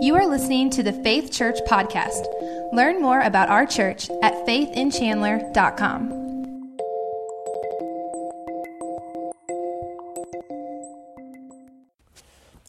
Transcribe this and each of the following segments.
You are listening to the Faith Church Podcast. Learn more about our church at faithinchandler.com.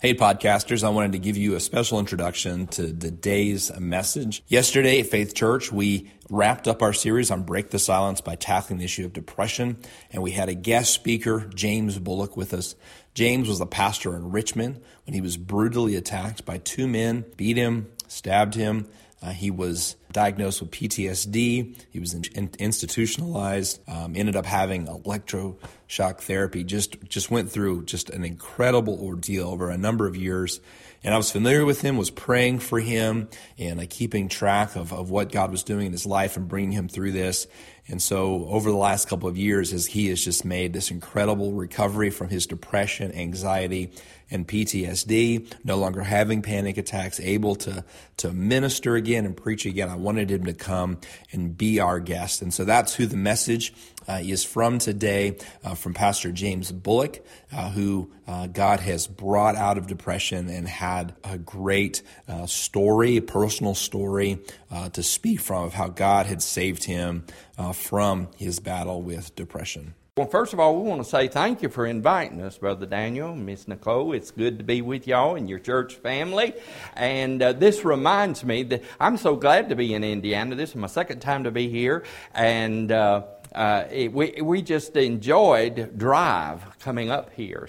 Hey, podcasters, I wanted to give you a special introduction to today's message. Yesterday at Faith Church, we wrapped up our series on Break the Silence by tackling the issue of depression, and we had a guest speaker, James Bullock, with us. James was a pastor in Richmond when he was brutally attacked by two men, beat him, stabbed him. Uh, he was diagnosed with PTSD. He was in, in, institutionalized. Um, ended up having electroshock therapy. Just just went through just an incredible ordeal over a number of years. And I was familiar with him, was praying for him, and uh, keeping track of, of what God was doing in his life and bringing him through this. And so, over the last couple of years, as he has just made this incredible recovery from his depression, anxiety, and PTSD, no longer having panic attacks, able to, to minister again and preach again. I wanted him to come and be our guest. And so that's who the message uh, is from today, uh, from Pastor James Bullock, uh, who uh, God has brought out of depression and had a great uh, story, personal story uh, to speak from of how God had saved him from his battle with depression. Well, first of all, we want to say thank you for inviting us, Brother Daniel, Miss Nicole. It's good to be with y'all and your church family. And uh, this reminds me that I'm so glad to be in Indiana. This is my second time to be here. And uh, uh, it, we, we just enjoyed drive coming up here.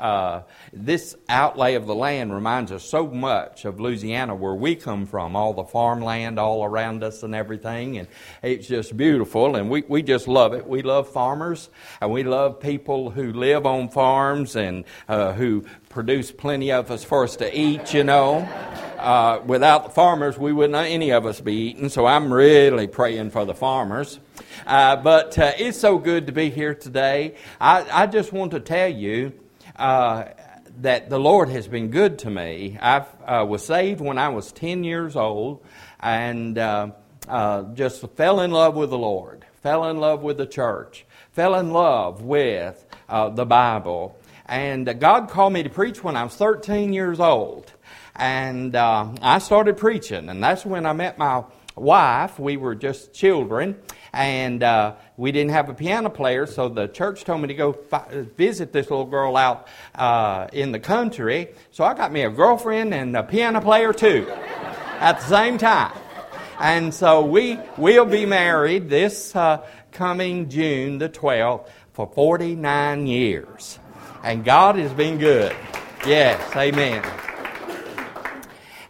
Uh, this outlay of the land reminds us so much of Louisiana, where we come from, all the farmland all around us and everything. And it's just beautiful, and we, we just love it. We love farmers, and we love people who live on farms and uh, who produce plenty of us for us to eat, you know. Uh, without the farmers, we wouldn't any of us be eating, so I'm really praying for the farmers. Uh, but uh, it's so good to be here today. I, I just want to tell you uh, that the Lord has been good to me. I uh, was saved when I was 10 years old and uh, uh, just fell in love with the Lord, fell in love with the church, fell in love with uh, the Bible. And God called me to preach when I was 13 years old. And I started preaching, and that's when I met my wife. We were just children and uh, we didn't have a piano player, so the church told me to go fi- visit this little girl out uh, in the country. So I got me a girlfriend and a piano player too at the same time. And so we will be married this uh, coming June the 12th for 49 years. And God has been good. Yes, amen.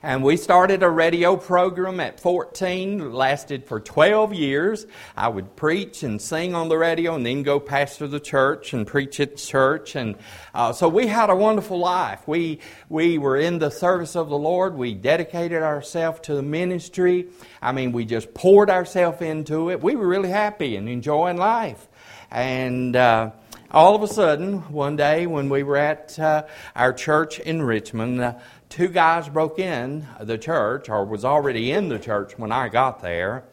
And we started a radio program at 14, lasted for 12 years. I would preach and sing on the radio and then go pastor the church and preach at church. And uh, so we had a wonderful life. We, we were in the service of the Lord. We dedicated ourselves to the ministry. I mean, we just poured ourselves into it. We were really happy and enjoying life. And, uh, all of a sudden, one day when we were at uh, our church in Richmond, uh, two guys broke in the church, or was already in the church when I got there,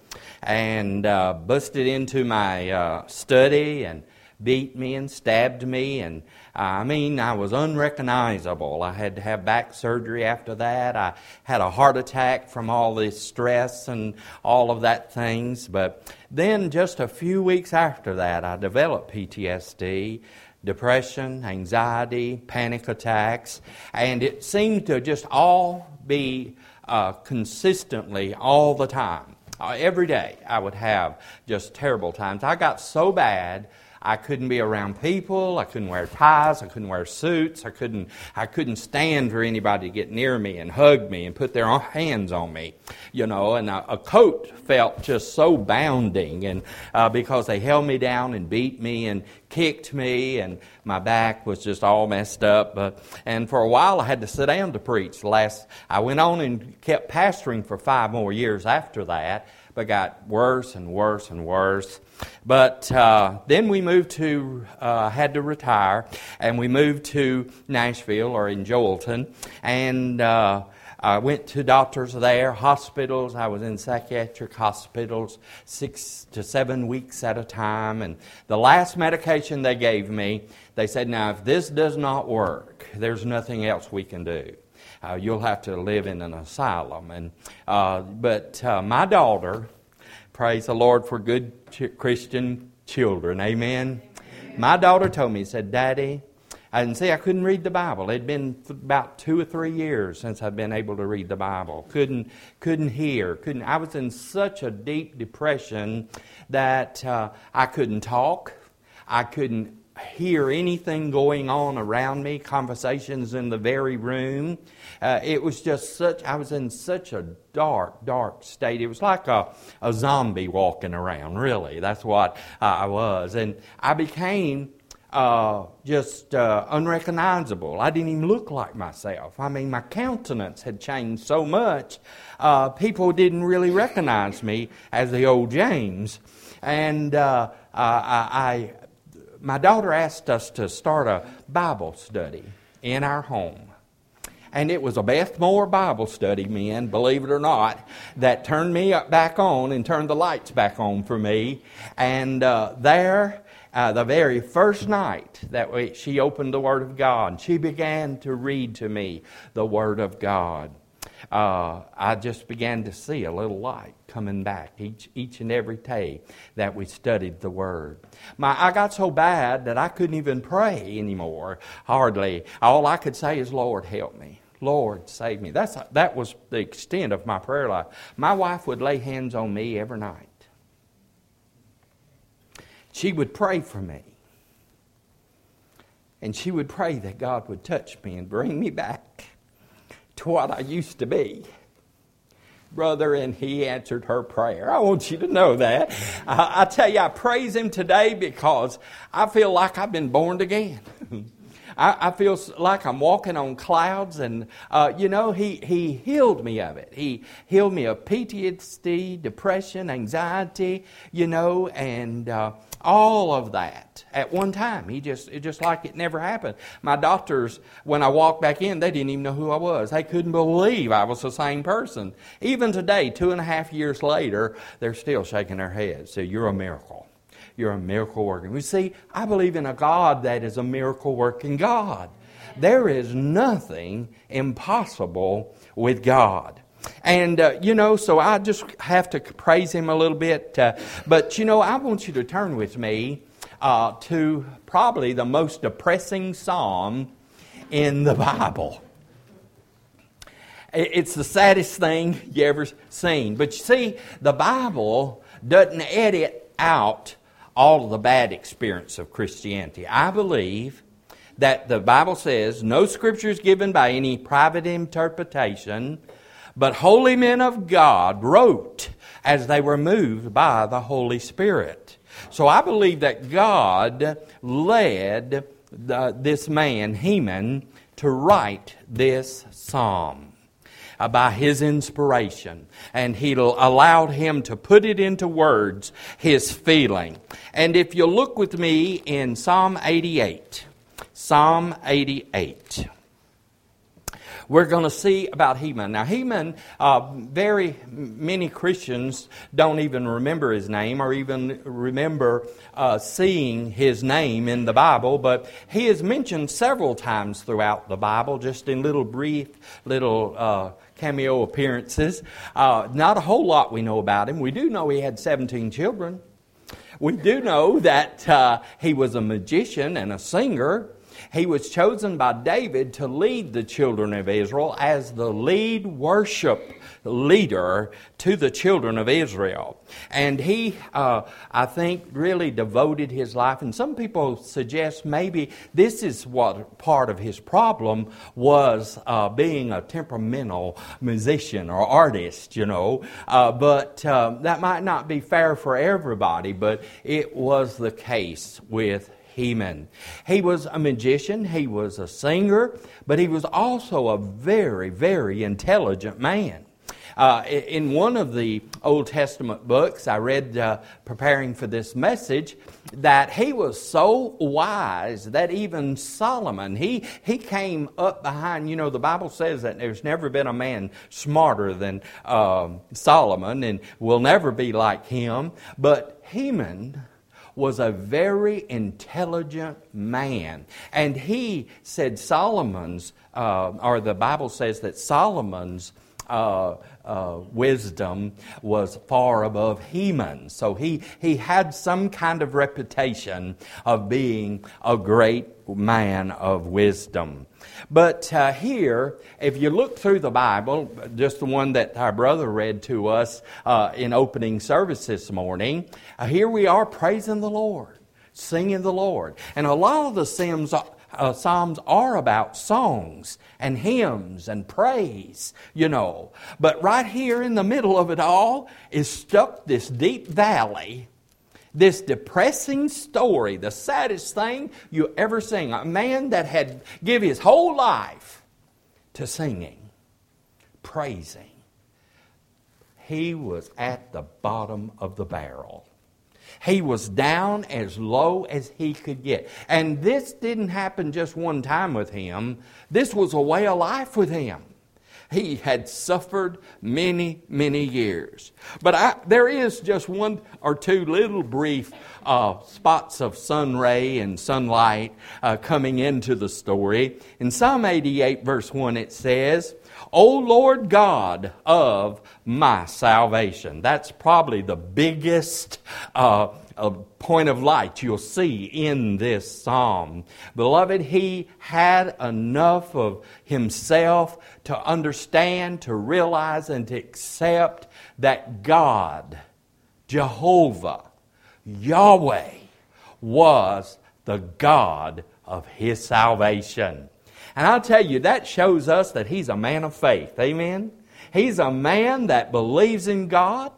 and uh, busted into my uh, study and beat me and stabbed me. And I mean, I was unrecognizable. I had to have back surgery after that. I had a heart attack from all this stress and all of that things. But then, just a few weeks after that, I developed PTSD depression, anxiety, panic attacks, and it seemed to just all be uh, consistently all the time. Uh, every day I would have just terrible times. I got so bad I couldn't be around people. I couldn't wear ties. I couldn't wear suits. I couldn't, I couldn't stand for anybody to get near me and hug me and put their hands on me, you know. And a, a coat felt just so bounding, and uh, because they held me down and beat me and kicked me, and my back was just all messed up. But and for a while, I had to sit down to preach. Last, I went on and kept pastoring for five more years after that, but got worse and worse and worse. But uh, then we moved to, uh, had to retire, and we moved to Nashville or in Joelton, and uh, I went to doctors there, hospitals. I was in psychiatric hospitals six to seven weeks at a time. And the last medication they gave me, they said, Now, if this does not work, there's nothing else we can do. Uh, you'll have to live in an asylum. And, uh, but uh, my daughter, praise the Lord for good ch- Christian children. Amen. My daughter told me, said, Daddy, and see, I couldn't read the Bible. It'd been about two or three years since I'd been able to read the Bible. Couldn't, couldn't hear. Couldn't. I was in such a deep depression that uh, I couldn't talk. I couldn't hear anything going on around me, conversations in the very room. Uh, it was just such, I was in such a dark, dark state. It was like a, a zombie walking around, really. That's what I was. And I became uh, just uh, unrecognizable. I didn't even look like myself. I mean, my countenance had changed so much, uh, people didn't really recognize me as the old James. And uh, I, I, my daughter asked us to start a Bible study in our home. And it was a Beth Moore Bible study, men, believe it or not, that turned me back on and turned the lights back on for me. And uh, there, uh, the very first night that we, she opened the Word of God, she began to read to me the Word of God. Uh, I just began to see a little light coming back each, each and every day that we studied the Word. My, I got so bad that I couldn't even pray anymore, hardly. All I could say is, Lord, help me. Lord, save me. That's, that was the extent of my prayer life. My wife would lay hands on me every night. She would pray for me. And she would pray that God would touch me and bring me back to what I used to be. Brother, and he answered her prayer. I want you to know that. I, I tell you, I praise him today because I feel like I've been born again. I, I, feel like I'm walking on clouds, and uh, you know, he he healed me of it. He healed me of PTSD, depression, anxiety, you know, and uh, all of that at one time. He just it just like it never happened. My doctors, when I walked back in, they didn't even know who I was. They couldn't believe I was the same person. Even today, two and a half years later, they're still shaking their heads. So you're a miracle. You're a miracle working. We see, I believe in a God that is a miracle working God. There is nothing impossible with God. And, uh, you know, so I just have to praise him a little bit. Uh, but, you know, I want you to turn with me uh, to probably the most depressing psalm in the Bible. It's the saddest thing you ever seen. But you see, the Bible doesn't edit out all of the bad experience of Christianity. I believe that the Bible says no scripture is given by any private interpretation but holy men of God wrote as they were moved by the Holy Spirit. So I believe that God led the, this man, Heman, to write this psalm by his inspiration. And he allowed him to put it into words, his feeling. And if you look with me in Psalm 88, Psalm 88 we're going to see about Heman. Now, Heman, uh, very many Christians don't even remember his name or even remember uh, seeing his name in the Bible, but he is mentioned several times throughout the Bible, just in little brief, little. Uh, cameo appearances. Uh, not a whole lot we know about him. We do know he had 17 children. We do know that uh, he was a magician and a singer. He was chosen by David to lead the children of Israel as the lead worship leader to the children of Israel. And he, uh, I think, really devoted his life. And some people suggest maybe this is what part of his problem was uh, being a temperamental musician or artist, you know. Uh, but uh, that might not be fair for everybody, but it was the case with Heman. He was a magician, he was a singer, but he was also a very, very intelligent man. Uh, in one of the Old Testament books, I read uh, preparing for this message that he was so wise that even Solomon, he, he came up behind, you know, the Bible says that there's never been a man smarter than uh, Solomon and will never be like him. But Heman was a very intelligent man. And he said Solomon's, uh, or the Bible says that Solomon's uh, uh, wisdom was far above Heman's. So he, he had some kind of reputation of being a great man of wisdom. But uh, here, if you look through the Bible, just the one that our brother read to us uh, in opening service this morning, uh, here we are praising the Lord, singing the Lord. And a lot of the Psalms, uh, Psalms are about songs and hymns and praise, you know. But right here in the middle of it all is stuck this deep valley this depressing story, the saddest thing you ever sing. A man that had give his whole life to singing, praising. He was at the bottom of the barrel. He was down as low as he could get. And this didn't happen just one time with him. This was a way of life with him he had suffered many, many years. But I, there is just one or two little brief uh, spots of sun ray and sunlight uh, coming into the story. In Psalm 88, verse 1, it says, O Lord God of my salvation. That's probably the biggest uh, a point of light you'll see in this psalm. Beloved, he had enough of himself to understand, to realize, and to accept that God, Jehovah, Yahweh, was the God of his salvation. And I'll tell you, that shows us that he's a man of faith. Amen? He's a man that believes in God.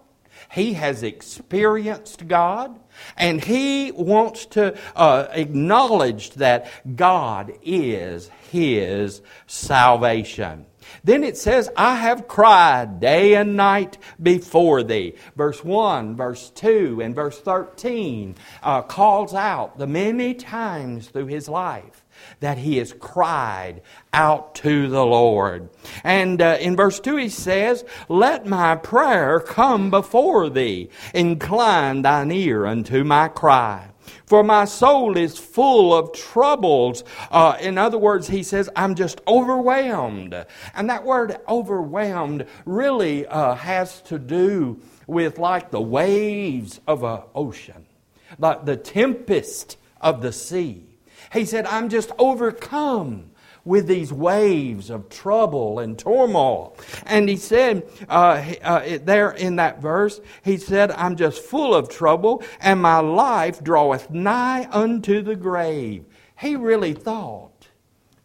He has experienced God. And he wants to uh, acknowledge that God is his salvation. Then it says, I have cried day and night before thee. Verse 1, verse 2, and verse 13 uh, calls out the many times through his life that he has cried out to the Lord. And uh, in verse 2 he says, Let my prayer come before thee, incline thine ear unto my cry. For my soul is full of troubles. Uh, in other words, he says, I'm just overwhelmed. And that word overwhelmed really uh, has to do with like the waves of an ocean, like the tempest of the sea. He said, I'm just overcome with these waves of trouble and turmoil. And he said, uh, uh, there in that verse, he said, I'm just full of trouble, and my life draweth nigh unto the grave. He really thought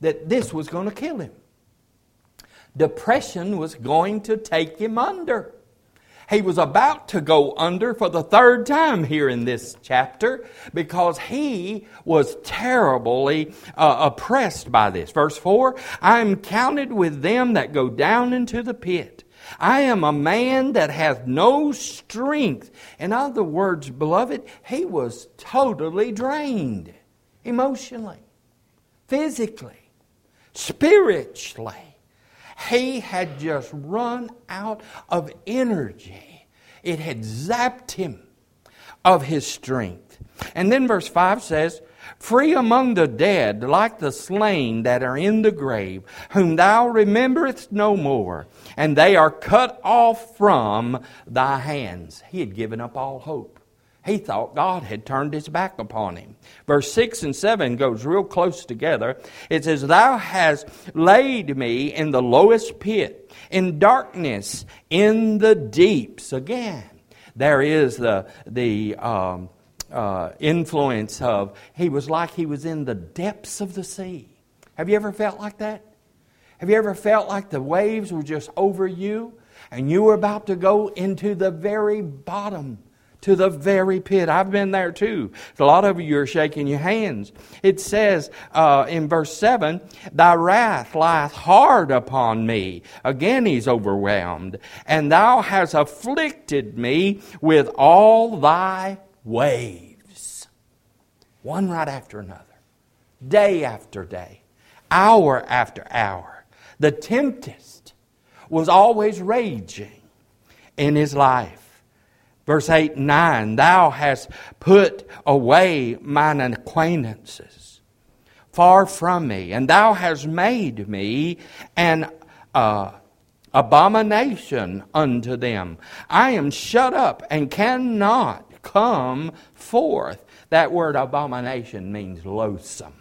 that this was going to kill him. Depression was going to take him under. He was about to go under for the third time here in this chapter because he was terribly uh, oppressed by this. Verse 4 I am counted with them that go down into the pit. I am a man that hath no strength. In other words, beloved, he was totally drained emotionally, physically, spiritually. He had just run out of energy. It had zapped him of his strength. And then verse 5 says, Free among the dead, like the slain that are in the grave, whom thou rememberest no more, and they are cut off from thy hands. He had given up all hope. He thought God had turned his back upon him. Verse 6 and 7 goes real close together. It says, Thou hast laid me in the lowest pit, in darkness, in the deeps. Again, there is the, the um, uh, influence of, he was like he was in the depths of the sea. Have you ever felt like that? Have you ever felt like the waves were just over you and you were about to go into the very bottom to the very pit. I've been there too. A lot of you are shaking your hands. It says uh, in verse 7 Thy wrath lieth hard upon me. Again, he's overwhelmed. And thou hast afflicted me with all thy waves. One right after another, day after day, hour after hour. The tempest was always raging in his life. Verse 8 and 9 Thou hast put away mine acquaintances far from me, and thou hast made me an uh, abomination unto them. I am shut up and cannot come forth. That word abomination means loathsome.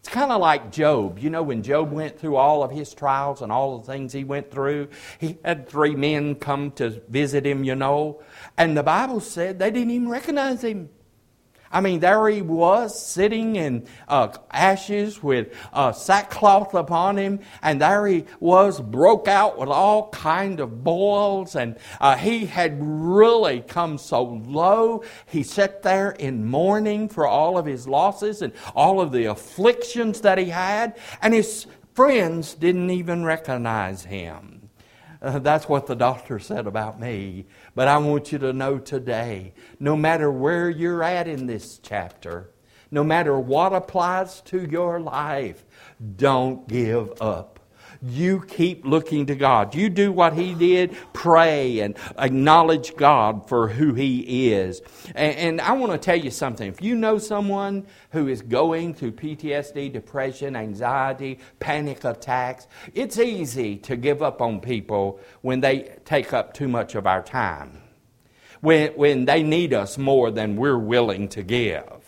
It's kind of like Job. You know, when Job went through all of his trials and all the things he went through, he had three men come to visit him, you know, and the Bible said they didn't even recognize him. I mean, there he was sitting in uh, ashes with uh, sackcloth upon him, and there he was, broke out with all kind of boils, and uh, he had really come so low. He sat there in mourning for all of his losses and all of the afflictions that he had, and his friends didn't even recognize him. Uh, that's what the doctor said about me. But I want you to know today no matter where you're at in this chapter, no matter what applies to your life, don't give up. You keep looking to God. You do what He did, pray and acknowledge God for who He is. And, and, I want to tell you something. If you know someone who is going through PTSD, depression, anxiety, panic attacks, it's easy to give up on people when they take up too much of our time, when, when they need us more than we're willing to give.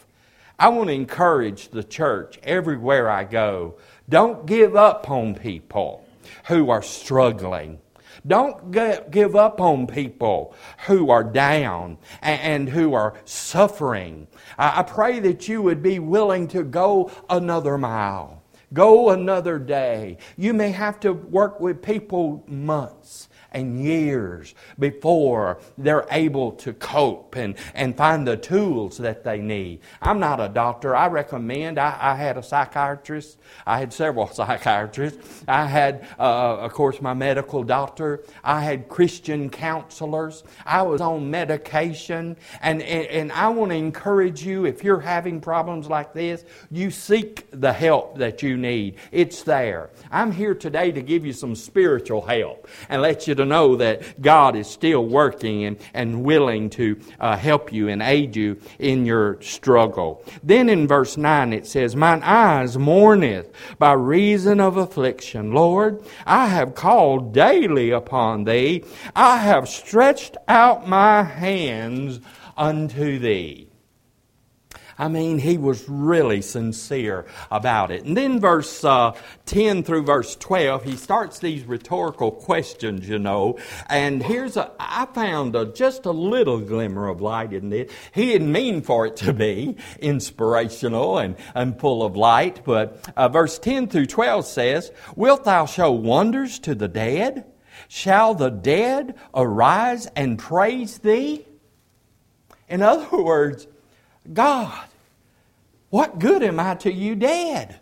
I want to encourage the church everywhere I go don't give up on people who are struggling. Don't give up on people who are down and who are suffering. I pray that you would be willing to go another mile, go another day. You may have to work with people months and years before they're able to cope and, and find the tools that they need. I'm not a doctor. I recommend, I, I had a psychiatrist, I had several psychiatrists. I had, uh, of course, my medical doctor. I had Christian counselors. I was on medication. And, and, and I want to encourage you if you're having problems like this, you seek the help that you need. It's there. I'm here today to give you some spiritual help and let you to know that God is still working and, and willing to uh, help you and aid you in your struggle. Then in verse 9 it says, Mine eyes mourneth by reason of affliction. Lord, I have called daily upon thee. I have stretched out my hands unto thee. I mean, he was really sincere about it. And then verse uh, 10 through verse 12, he starts these rhetorical questions, you know. And here's a, I found a, just a little glimmer of light in it. He didn't mean for it to be inspirational and, and full of light, but uh, verse 10 through 12 says, Wilt thou show wonders to the dead? Shall the dead arise and praise thee? In other words, God, what good am I to you dead?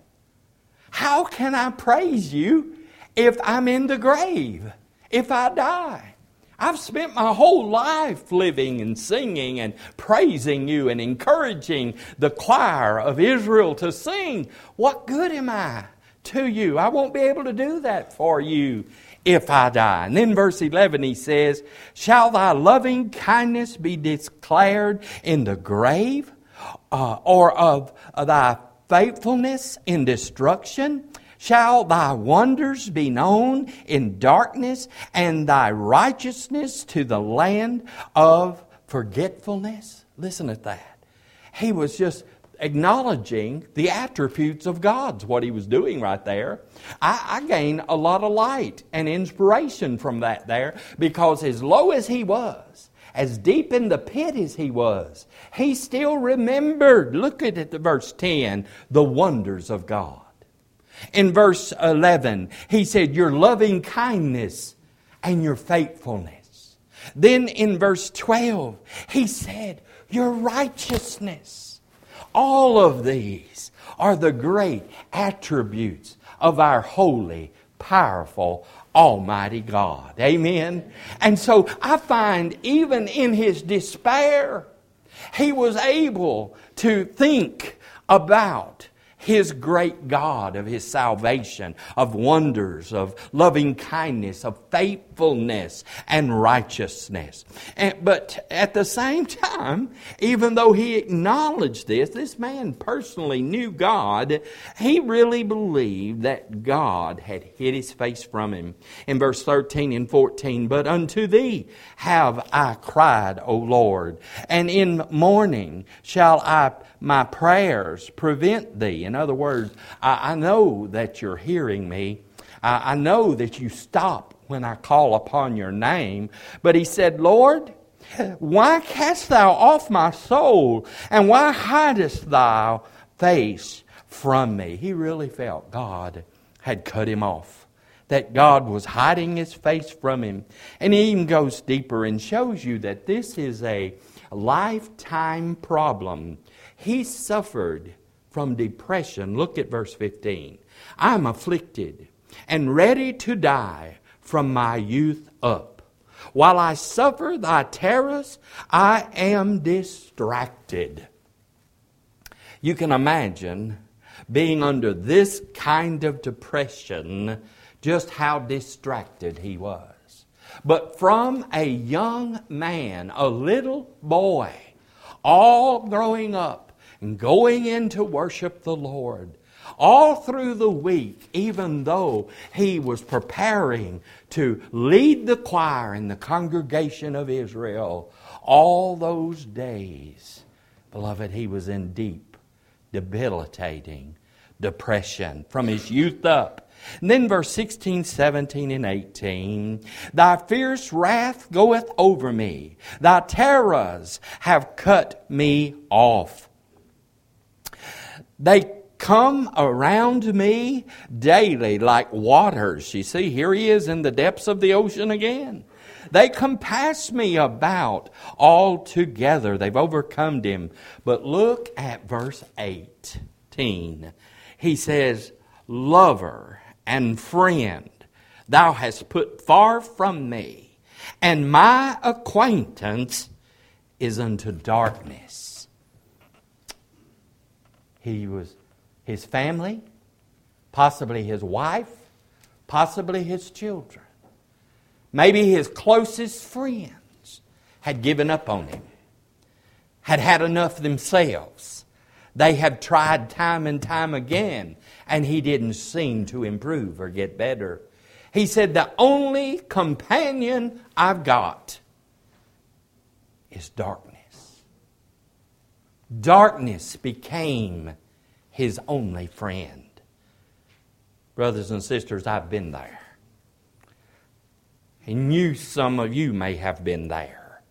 How can I praise you if I'm in the grave, if I die? I've spent my whole life living and singing and praising you and encouraging the choir of Israel to sing. What good am I to you? I won't be able to do that for you if I die. And then verse 11 he says, Shall thy loving kindness be declared in the grave? Uh, or of uh, thy faithfulness in destruction? Shall thy wonders be known in darkness, and thy righteousness to the land of forgetfulness? Listen at that. He was just acknowledging the attributes of God's what he was doing right there. I, I gained a lot of light and inspiration from that there because as low as he was, as deep in the pit as he was, he still remembered, look at it, verse 10, the wonders of God. In verse 11, he said, Your loving kindness and your faithfulness. Then in verse 12, he said, Your righteousness. All of these are the great attributes of our holy, powerful, Almighty God. Amen. And so I find even in his despair, he was able to think about his great God of his salvation, of wonders, of loving kindness, of faithfulness and righteousness. And, but at the same time, even though he acknowledged this, this man personally knew God, he really believed that God had hid his face from him. In verse 13 and 14, but unto thee have I cried, O Lord, and in mourning shall I my prayers prevent thee. In other words, I, I know that you're hearing me. I, I know that you stop when I call upon your name. But he said, Lord, why cast thou off my soul? And why hidest thou face from me? He really felt God had cut him off. That God was hiding his face from him. And he even goes deeper and shows you that this is a lifetime problem he suffered from depression. Look at verse 15. I'm afflicted and ready to die from my youth up. While I suffer thy terrors, I am distracted. You can imagine being under this kind of depression, just how distracted he was. But from a young man, a little boy, all growing up, and going in to worship the Lord. All through the week, even though he was preparing to lead the choir in the congregation of Israel, all those days, beloved, he was in deep, debilitating depression from his youth up. And then verse 16, 17, and 18 Thy fierce wrath goeth over me, thy terrors have cut me off. They come around me daily like waters. You see, here he is in the depths of the ocean again. They compass me about altogether. They've overcome him. But look at verse 18. He says, Lover and friend, thou hast put far from me, and my acquaintance is unto darkness. He was his family, possibly his wife, possibly his children. Maybe his closest friends had given up on him, had had enough themselves. They had tried time and time again, and he didn't seem to improve or get better. He said, The only companion I've got is darkness. Darkness became his only friend. Brothers and sisters, I've been there. And you, some of you may have been there.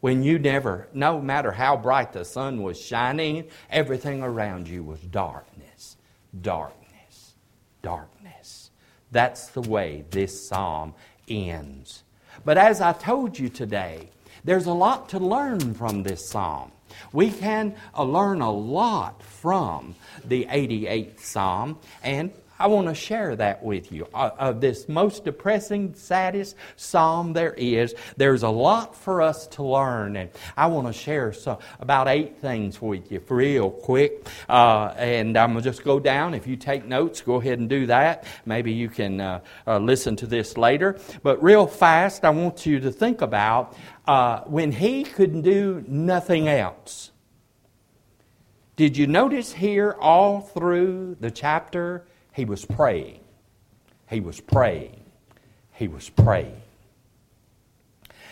When you never, no matter how bright the sun was shining, everything around you was darkness, darkness, darkness. That's the way this psalm ends. But as I told you today, there's a lot to learn from this psalm. We can uh, learn a lot from the 88th Psalm, and I want to share that with you. Uh, of this most depressing, saddest psalm there is, there's a lot for us to learn, and I want to share some, about eight things with you real quick. Uh, and I'm going to just go down. If you take notes, go ahead and do that. Maybe you can uh, uh, listen to this later. But real fast, I want you to think about uh, when he could do nothing else. Did you notice here all through the chapter? He was praying. He was praying. He was praying.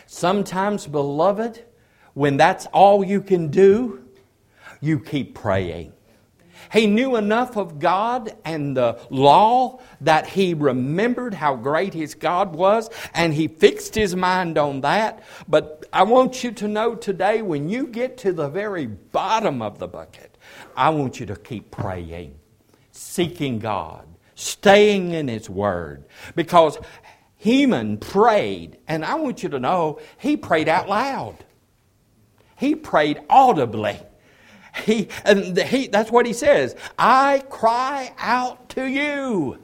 Sometimes, beloved, when that's all you can do, you keep praying. He knew enough of God and the law that he remembered how great his God was and he fixed his mind on that. But I want you to know today when you get to the very bottom of the bucket, I want you to keep praying seeking God, staying in His Word. Because Heman prayed, and I want you to know, he prayed out loud. He prayed audibly. He, and he, that's what he says I cry out to you.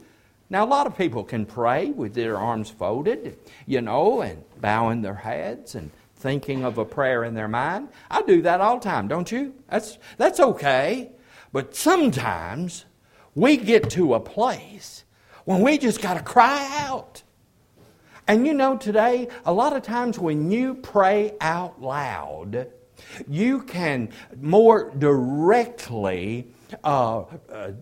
Now, a lot of people can pray with their arms folded, you know, and bowing their heads and thinking of a prayer in their mind. I do that all the time, don't you? That's, that's okay. But sometimes we get to a place when we just got to cry out. And you know, today, a lot of times when you pray out loud, you can more directly uh, uh,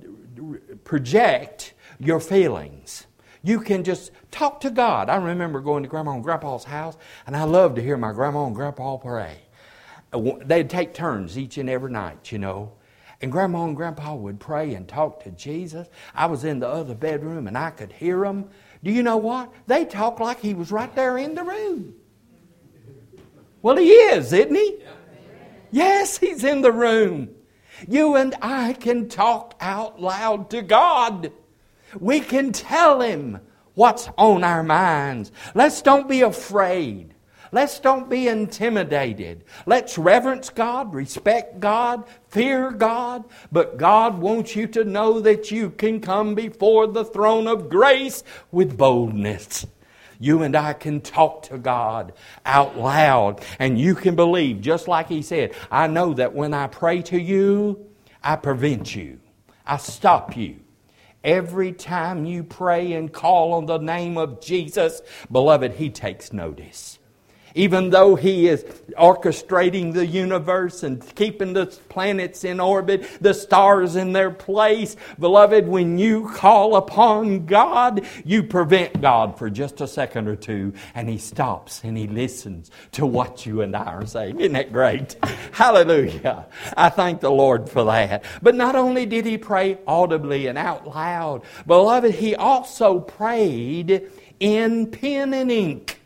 project your feelings. You can just talk to God. I remember going to Grandma and Grandpa's house, and I loved to hear my Grandma and Grandpa pray. They'd take turns each and every night, you know. And Grandma and Grandpa would pray and talk to Jesus. I was in the other bedroom and I could hear them. Do you know what? They talked like he was right there in the room. Well, he is, isn't he? Yes, he's in the room. You and I can talk out loud to God. We can tell him what's on our minds. Let's don't be afraid. Let's don't be intimidated. Let's reverence God, respect God, fear God. But God wants you to know that you can come before the throne of grace with boldness. You and I can talk to God out loud, and you can believe, just like He said, I know that when I pray to you, I prevent you, I stop you. Every time you pray and call on the name of Jesus, beloved, He takes notice even though He is orchestrating the universe and keeping the planets in orbit, the stars in their place. Beloved, when you call upon God, you prevent God for just a second or two, and He stops and He listens to what you and I are saying. Isn't that great? Hallelujah. I thank the Lord for that. But not only did He pray audibly and out loud, beloved, He also prayed in pen and ink.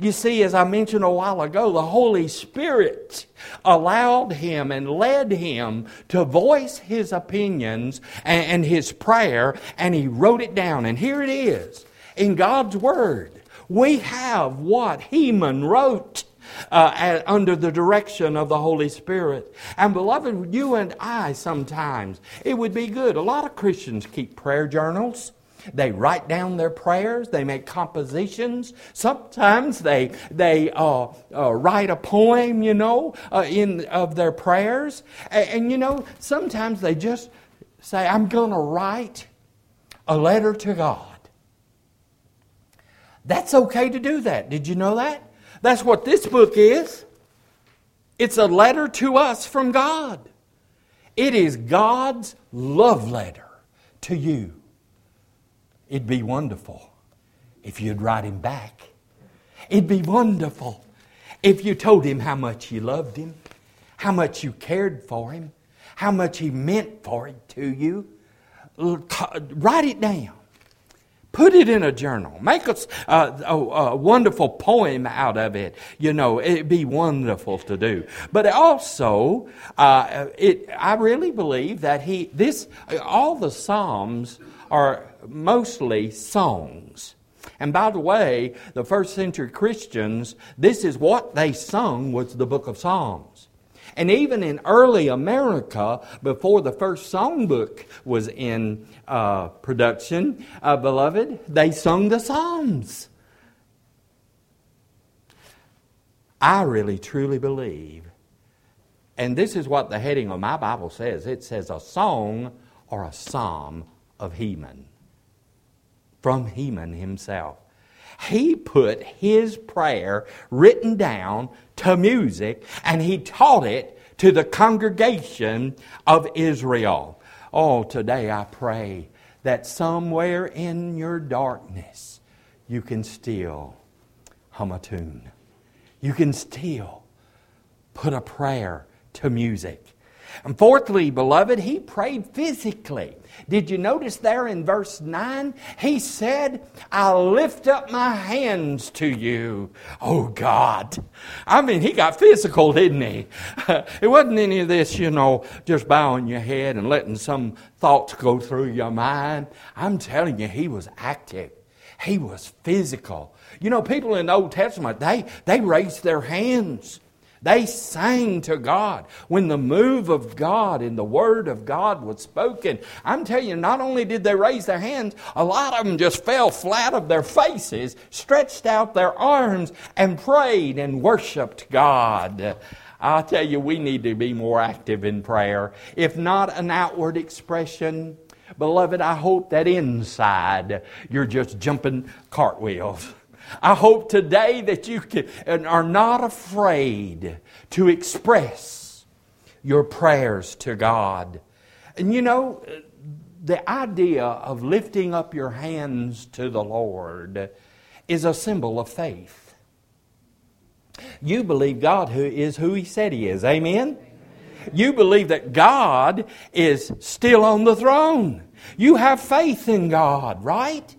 You see, as I mentioned a while ago, the Holy Spirit allowed him and led him to voice his opinions and, his prayer, and he wrote it down. And here it is in God's Word. We have what Heman wrote. Uh, under the direction of the Holy Spirit. And beloved, you and I sometimes, it would be good. A lot of Christians keep prayer journals. They write down their prayers. They make compositions. Sometimes they they uh, uh, write a poem, you know, uh, in of their prayers. And, and, you know, sometimes they just say, "I'm going to write a letter to God." That's okay to do that. Did you know that? That's what this book is. It's a letter to us from God. It is God's love letter to you. It'd be wonderful if you'd write him back. It'd be wonderful if you told him how much you loved him, how much you cared for him, how much he meant for it to you. Write it down. Put it in a journal. Make a, a, a, wonderful poem out of it. You know, it'd be wonderful to do. But also, uh, it, I really believe that he, this, all the Psalms are mostly songs. And by the way, the first century Christians, this is what they sung was the book of Psalms. And even in early America, before the first songbook was in uh, production, uh, beloved, they sung the Psalms. I really truly believe, and this is what the heading of my Bible says it says a song or a psalm of Heman from Heman himself. He put his prayer written down to music and he taught it to the congregation of Israel. Oh, today I pray that somewhere in your darkness you can still hum a tune. You can still put a prayer to music. And fourthly, beloved, he prayed physically. Did you notice there in verse 9? He said, I lift up my hands to you, oh God. I mean, he got physical, didn't he? it wasn't any of this, you know, just bowing your head and letting some thoughts go through your mind. I'm telling you, he was active. He was physical. You know, people in the Old Testament, they, they raised their hands. They sang to God. When the move of God and the word of God was spoken, I'm telling you, not only did they raise their hands, a lot of them just fell flat of their faces, stretched out their arms, and prayed and worshiped God. I'll tell you, we need to be more active in prayer. If not an outward expression, Beloved, I hope that inside you're just jumping cartwheels. I hope today that you can, are not afraid to express your prayers to God. And you know, the idea of lifting up your hands to the Lord is a symbol of faith. You believe God who is who He said He is. Amen? You believe that God is still on the throne. You have faith in God, right?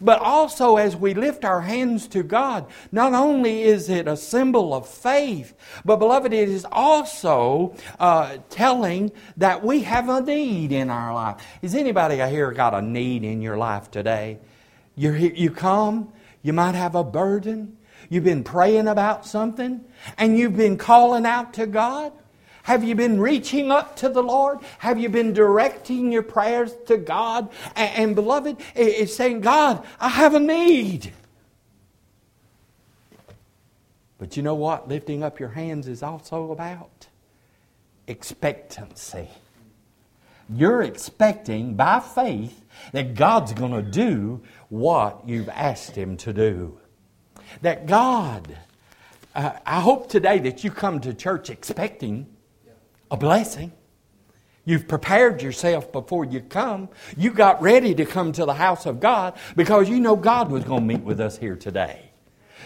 But also, as we lift our hands to God, not only is it a symbol of faith, but beloved, it is also uh, telling that we have a need in our life. Is anybody here got a need in your life today? you you come, you might have a burden, you've been praying about something, and you've been calling out to God. Have you been reaching up to the Lord? Have you been directing your prayers to God? And, and beloved, it's saying, God, I have a need. But you know what lifting up your hands is also about? Expectancy. You're expecting by faith that God's going to do what you've asked Him to do. That God, uh, I hope today that you come to church expecting a blessing. You've prepared yourself before you come. You got ready to come to the house of God because you know God was going to meet with us here today.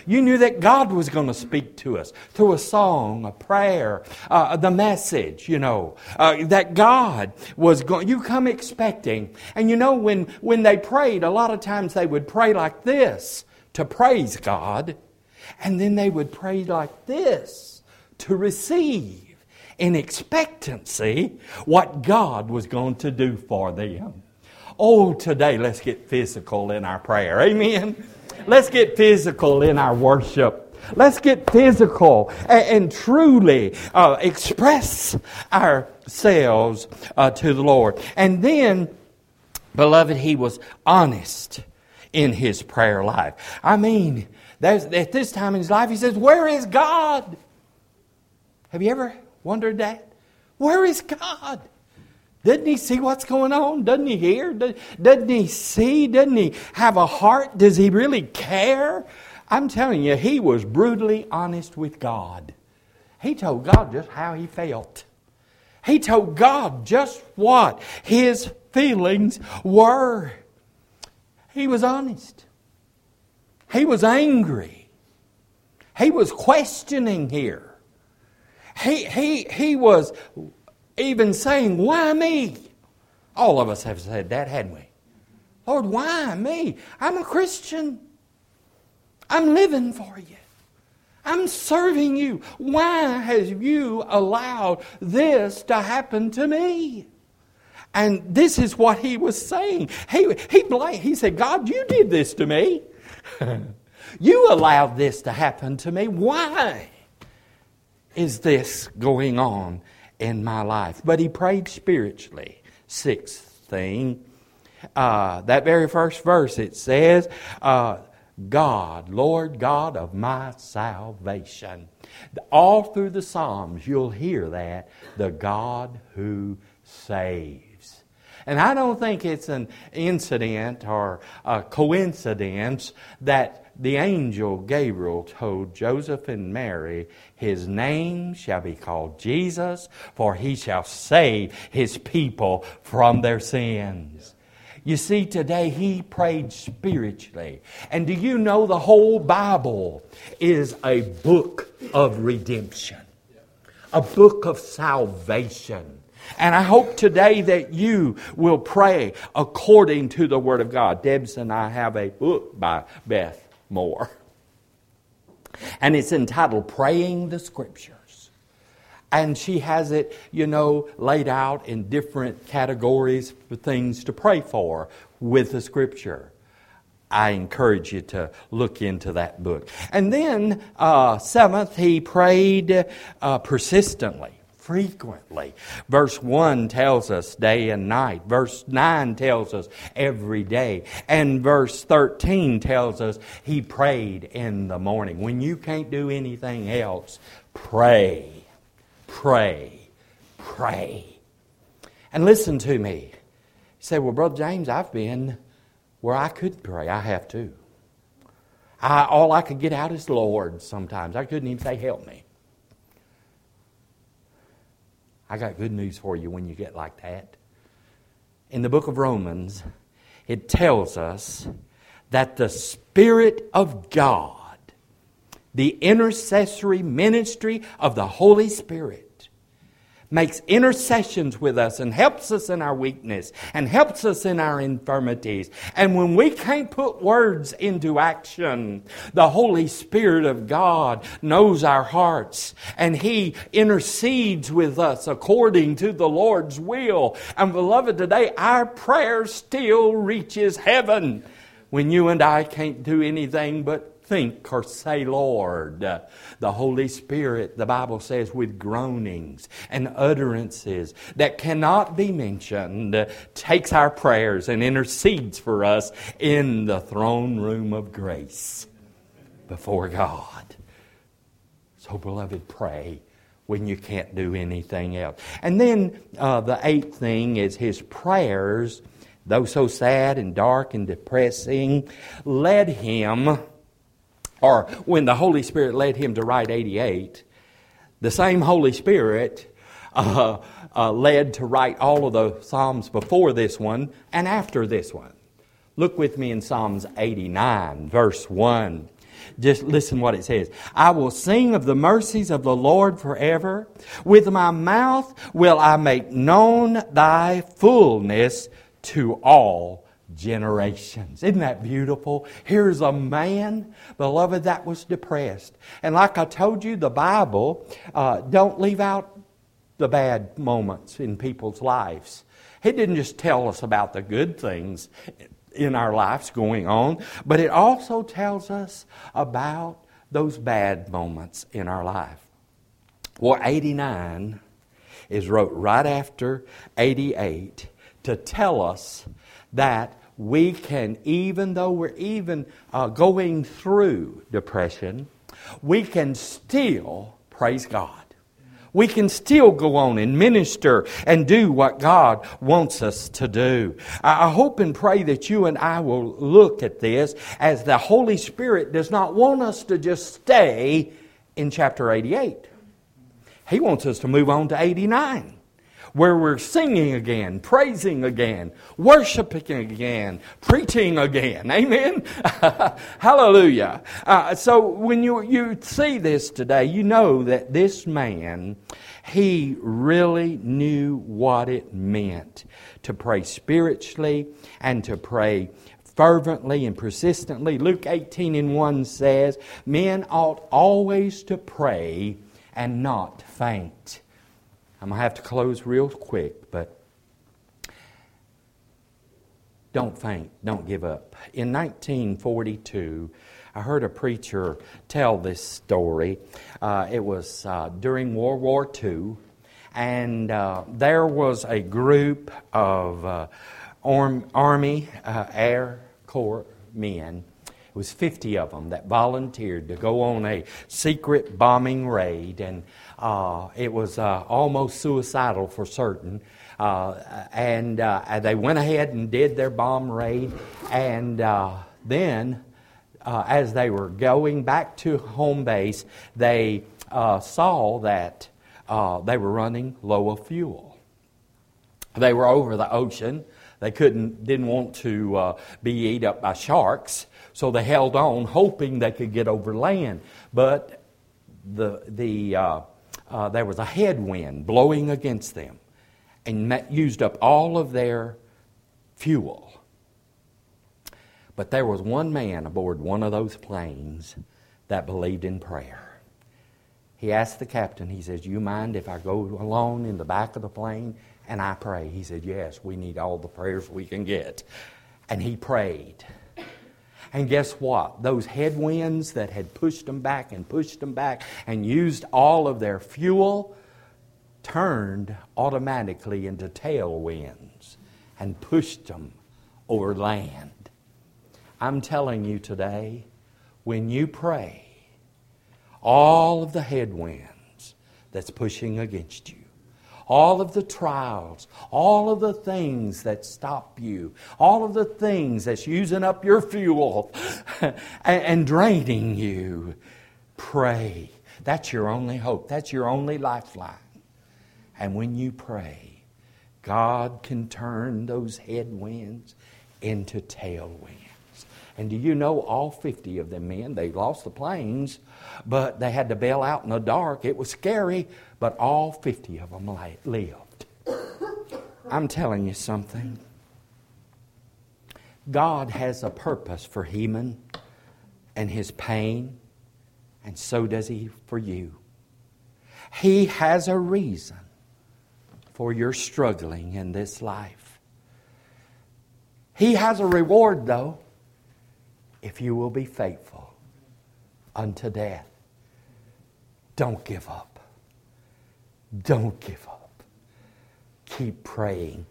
You knew that God was going to speak to us through a song, a prayer, uh, the message, you know, uh, that God was going, you come expecting. And you know, when, when they prayed, a lot of times they would pray like this to praise God, and then they would pray like this to receive in expectancy what God was going to do for them. Oh, today let's get physical in our prayer. Amen. Let's get physical in our worship. Let's get physical and, and truly uh, express ourselves uh, to the Lord. And then, beloved, he was honest in his prayer life. I mean, at this time in his life, he says, Where is God? Have you ever wondered that? Where is God? Doesn't he see what's going on? Doesn't he hear? Doesn't he see? Doesn't he have a heart? Does he really care? I'm telling you, he was brutally honest with God. He told God just how he felt. He told God just what his feelings were. He was honest. He was angry. He was questioning here. He, he, he was even saying, Why me? All of us have said that, hadn't we? Lord, why me? I'm a Christian. I'm living for you. I'm serving you. Why has you allowed this to happen to me? And this is what he was saying. He, he, blamed, he said, God, you did this to me. you allowed this to happen to me. Why? Is this going on in my life? But he prayed spiritually. Sixth thing, uh, that very first verse, it says, uh, God, Lord God of my salvation. All through the Psalms, you'll hear that the God who saves. And I don't think it's an incident or a coincidence that the angel Gabriel told Joseph and Mary, His name shall be called Jesus, for he shall save his people from their sins. You see, today he prayed spiritually. And do you know the whole Bible is a book of redemption, a book of salvation. And I hope today that you will pray according to the Word of God. Debs and I have a book by Beth Moore. And it's entitled Praying the Scriptures. And she has it, you know, laid out in different categories for things to pray for with the Scripture. I encourage you to look into that book. And then, uh, seventh, he prayed uh, persistently frequently. Verse 1 tells us day and night. Verse 9 tells us every day. And verse 13 tells us he prayed in the morning. When you can't do anything else, pray, pray, pray. And listen to me. say, Well, Brother James, I've been where I could pray. I have too. I, all I could get out is Lord sometimes. I couldn't even say, Help me. I got good news for you when you get like that. In the book of Romans, it tells us that the Spirit of God, the intercessory ministry of the Holy Spirit, makes intercessions with us and helps us in our weakness and helps us in our infirmities. And when we can't put words into action, the Holy Spirit of God knows our hearts and He intercedes with us according to the Lord's will. And beloved, today our prayer still reaches heaven when you and I can't do anything but think or say, Lord. The Holy Spirit, the Bible says, with groanings and utterances that cannot be mentioned, takes our prayers and intercedes for us in the throne room of grace before God. So, beloved, pray when you can't do anything else. And then uh, the eighth thing is his prayers, though so sad and dark and depressing, led him or when the Holy Spirit led him to write 88, the same Holy Spirit uh, uh, led to write all of the Psalms before this one and after this one. Look with me in Psalms 89, verse 1. Just listen what it says. I will sing of the mercies of the Lord forever. With my mouth will I make known thy fullness to all generations. Isn't that beautiful? Here's a man, beloved, that was depressed. And like I told you, the Bible uh, don't leave out the bad moments in people's lives. It didn't just tell us about the good things in our lives going on, but it also tells us about those bad moments in our life. Well, 89 is wrote right after 88 to tell us that we can, even though we're even uh, going through depression, we can still praise God. We can still go on and minister and do what God wants us to do. I hope and pray that you and I will look at this as the Holy Spirit does not want us to just stay in chapter 88. He wants us to move on to 89 where we're singing again, praising again, worshiping again, preaching again. Amen? Hallelujah. Uh, so when you, you see this today, you know that this man, he really knew what it meant to pray spiritually and to pray fervently and persistently. Luke 18 and 1 says, Men ought always to pray and not faint. I'm going to have to close real quick, but don't faint, don't give up. In 1942, I heard a preacher tell this story. Uh, it was uh, during World War II, and uh, there was a group of uh, Arm, Army uh, Air Corps men. It was 50 of them that volunteered to go on a secret bombing raid, and uh, it was uh, almost suicidal for certain. Uh, and uh, they went ahead and did their bomb raid. And uh, then, uh, as they were going back to home base, they saw that they were running low of fuel. They were over the ocean. They couldn't, didn't want to be eaten up by sharks, so they held on, hoping they could get over land. But the the uh, there was a headwind blowing against them and that used up all of their fuel. But there was one man aboard one of those planes that believed in prayer. He asked the captain, he says, You mind if I go alone in the back of the plane and I pray? He said, Yes, we need all the prayers we can get. And he prayed. And guess what? Those headwinds that had pushed them back and pushed them back and used all of their fuel turned automatically into tailwinds and pushed them over land. I'm telling you today, when you pray, all of the headwinds that's pushing against you, all of the trials, all of the things that stop you, all of the things that's using up your fuel and, and draining you, pray. That's your only hope. That's your only lifeline. And when you pray, God can turn those headwinds into tailwinds. And do you know all 50 of them men? They lost the planes, but they had to bail out in the dark. It was scary, but all 50 of them lived. I'm telling you something. God has a purpose for Heman and his pain, and so does he for you. He has a reason for your struggling in this life. He has a reward, though if you will be faithful unto death. Don't give up. Don't give up. Keep praying.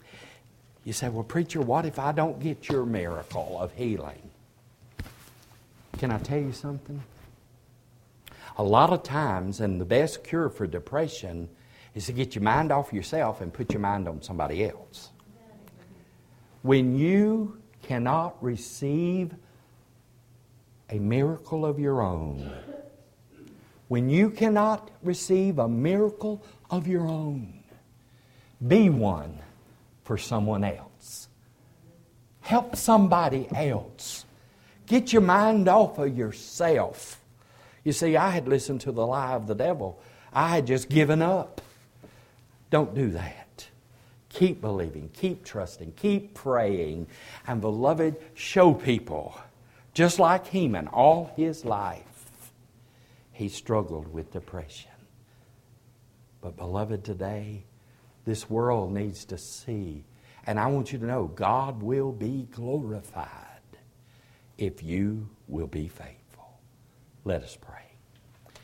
You say, Well, preacher, what if I don't get your miracle of healing? Can I tell you something? A lot of times, and the best cure for depression is to get your mind off yourself and put your mind on somebody else. When you cannot receive a miracle of your own. When you cannot receive a miracle of your own, be one for someone else. Help somebody else. Get your mind off of yourself. You see, I had listened to the lie of the devil, I had just given up. Don't do that. Keep believing, keep trusting, keep praying, and beloved, show people just like Heman, all his life, he struggled with depression. But, beloved, today, this world needs to see, and I want you to know God will be glorified if you will be faithful. Let us pray.